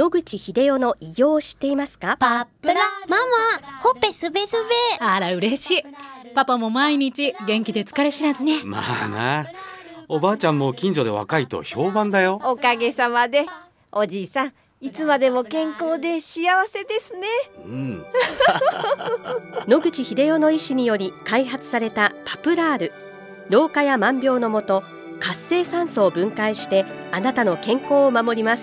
野口英世の偉業を知っていますか？パプラママほっぺすべすべ。あら嬉しい。パパも毎日元気で疲れ知らずね。まあな。おばあちゃんも近所で若いと評判だよ。おかげさまで。おじいさんいつまでも健康で幸せですね。うん。野口英世の医師により開発されたパプラール。老化や万病のもと活性酸素を分解してあなたの健康を守ります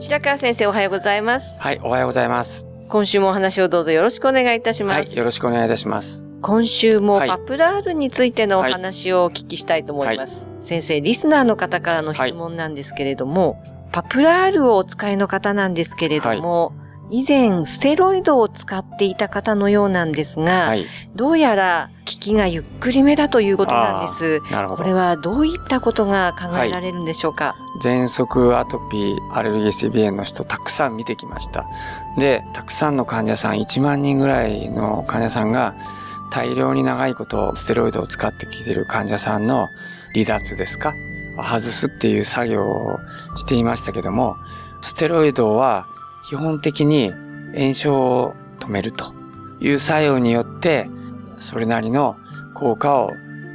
白川先生おはようございます。はい、おはようございます。今週もお話をどうぞよろしくお願いいたします、はい、よろしくお願いいたします。今週もはい。パプラールについてのお話をお聞きしたいと思います。先生、リスナーの方からの質問なんですけれども、パプラールをお使いの方なんですけれども、以前ステロイドを使っていた方のようなんですが、はい、どうやら効きがゆっくりめだということなんです。なるほど。これはどういったことが考えられるんでしょうか、喘息、アトピー、アレルギー性鼻炎の人たくさん見てきました。で、たくさんの患者さん、1万人ぐらいの患者さんが大量に長いことステロイドを使ってきている患者さんの離脱ですか？外すっていう作業をしていましたけども、ステロイドは基本的に炎症を止めるという作用によって、それなりの効果を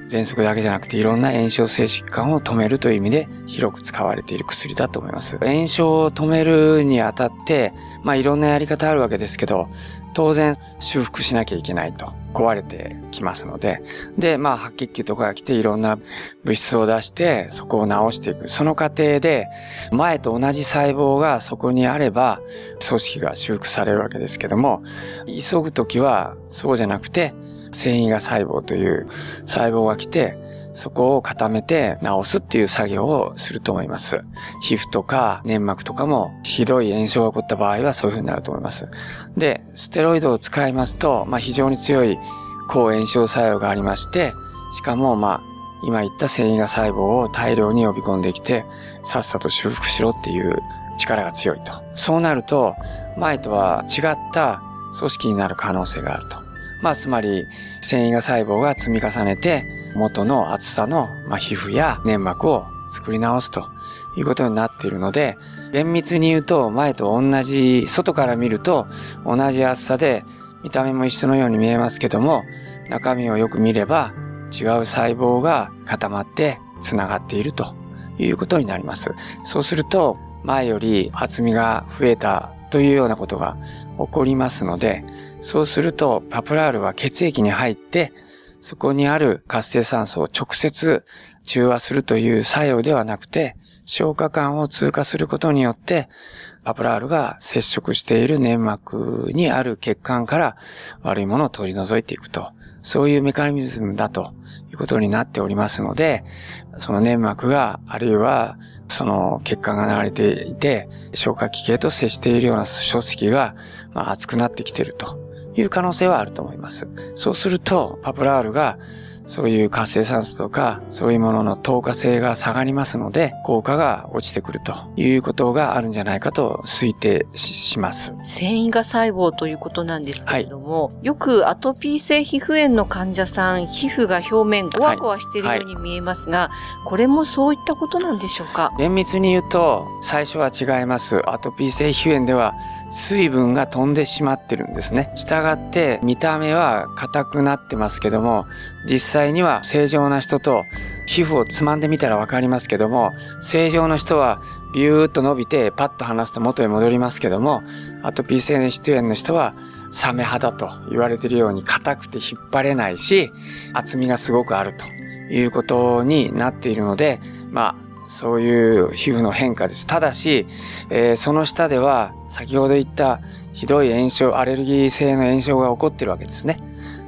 喘息だけじゃなくていろんな炎症性疾患を止めるという意味で広く使われている薬だと思います。炎症を止めるにあたって、まあいろんなやり方あるわけですけど、当然修復しなきゃいけないと壊れてきますので、で、まあ白血球とかが来ていろんな物質を出してそこを治していく。その過程で前と同じ細胞がそこにあれば組織が修復されるわけですけども、急ぐときはそうじゃなくて繊維が細胞という細胞が来て、そこを固めて治すっていう作業をすると思います。皮膚とか粘膜とかもひどい炎症が起こった場合はそういう風になると思います。で、ステロイドを使いますと、まあ、非常に強い抗炎症作用がありまして、しかもまあ、今言った繊維が細胞を大量に呼び込んできて、さっさと修復しろっていう力が強いと。そうなると、前とは違った組織になる可能性があると。まあ、つまり、繊維が細胞が積み重ねて、元の厚さの、まあ、皮膚や粘膜を作り直すということになっているので、厳密に言うと、前と同じ、外から見ると同じ厚さで、見た目も一緒のように見えますけども、中身をよく見れば、違う細胞が固まって繋がっているということになります。そうすると、前より厚みが増えたというようなことが起こりますので、そうするとパプラールは血液に入って、そこにある活性酸素を直接中和するという作用ではなくて、消化管を通過することによって、パプラールが接触している粘膜にある血管から悪いものを取り除いていくと。そういうメカニズムだということになっておりますので、その粘膜が、あるいはその血管が流れていて、消化器系と接しているような組織が、まあ、熱くなってきているという可能性はあると思います。そうすると、パプラールがそういう活性酸素とか、そういうものの透過性が下がりますので、効果が落ちてくるということがあるんじゃないかと推定します。繊維が細胞ということなんですけれども、はい、よくアトピー性皮膚炎の患者さん、皮膚が表面ゴワゴワしているように見えますが、はいはい、これもそういったことなんでしょうか？厳密に言うと、最初は違います。アトピー性皮膚炎では、水分が飛んでしまってるんですね。したがって見た目は硬くなってますけども、実際には正常な人と皮膚をつまんでみたらわかりますけども、正常の人はビューッと伸びてパッと離すと元へ戻りますけども、アトピー性皮膚炎の人はサメ肌と言われているように硬くて引っ張れないし、厚みがすごくあるということになっているので、まあそういう皮膚の変化です。ただし、えー、その下では先ほど言ったひどい炎症、アレルギー性の炎症が起こってるわけですね。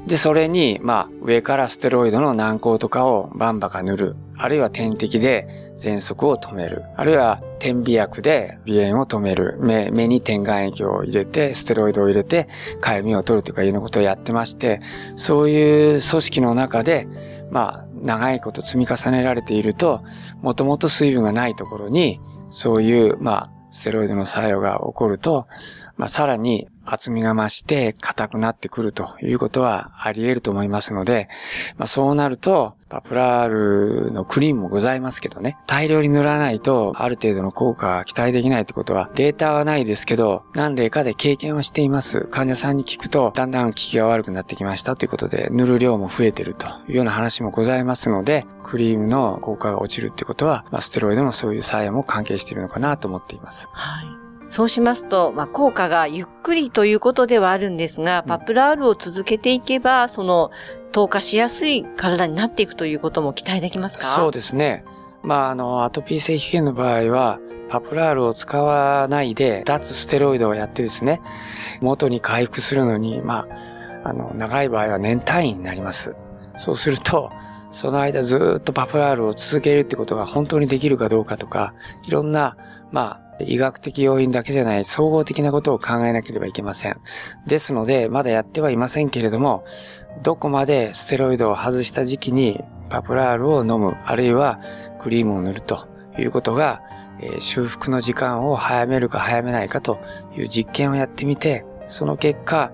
で、それに、まあ、上からステロイドの軟膏とかをバンバカ塗る。あるいは点滴で喘息を止める。あるいは点鼻薬で鼻炎を止める。目目に点眼液を入れて、ステロイドを入れて、痒みを取るというかいうようなことをやってまして、そういう組織の中で、まあ、長いこと積み重ねられていると、もともと水分がないところに、そういう、まあ、ステロイドの作用が起こると、まあ、さらに厚みが増して硬くなってくるということはあり得ると思いますので、まあ、そうなると、パプラールのクリームもございますけどね、大量に塗らないとある程度の効果が期待できないってことはデータはないですけど、何例かで経験はしています。患者さんに聞くと、だんだん効きが悪くなってきましたということで、塗る量も増えてるというような話もございますので、クリームの効果が落ちるってことは、まあ、ステロイドのそういう作用も関係しているのかなと思っています。はい。そうしますと、まあ、効果がゆっくりということではあるんですが、パプラールを続けていけば、その、透過しやすい体になっていくということも期待できますか？そうですね。まあ、あの、アトピー性皮膚炎の場合は、パプラールを使わないで、脱ステロイドをやってですね、元に回復するのに、まあ、あの、長い場合は年単位になります。そうすると、その間ずっとパプラールを続けるってことが本当にできるかどうかとか、いろんな、まあ、医学的要因だけじゃない総合的なことを考えなければいけません。ですので、まだやってはいませんけれども、どこまでステロイドを外した時期にパプラールを飲む、あるいはクリームを塗るということが、え、修復の時間を早めるか早めないかという実験をやってみて、その結果、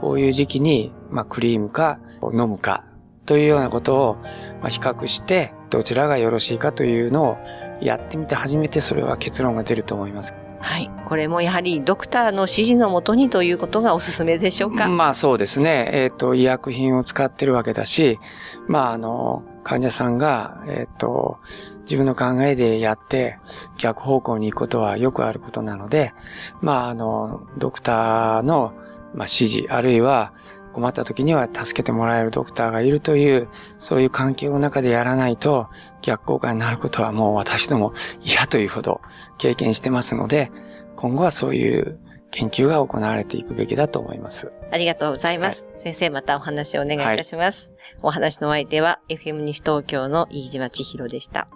こういう時期に、まあ、クリームか飲むかというようなことを、ま、比較して、どちらがよろしいかというのをやってみて初めてそれは結論が出ると思います。はい。これもやはりドクターの指示のもとにということがおすすめでしょうか？まあそうですね。えっ、ー、と、医薬品を使ってるわけだし、まああの、患者さんが、えっ、ー、と、自分の考えでやって逆方向に行くことはよくあることなので、まああの、ドクターの、まあ、指示、あるいは困った時には助けてもらえるドクターがいるという、そういう環境の中でやらないと逆効果になることはもう私ども嫌というほど経験してますので、今後はそういう研究が行われていくべきだと思います。ありがとうございます。はい、先生またお話をお願いいたします。はい、お話の相手は FM 西東京の飯島千尋でした。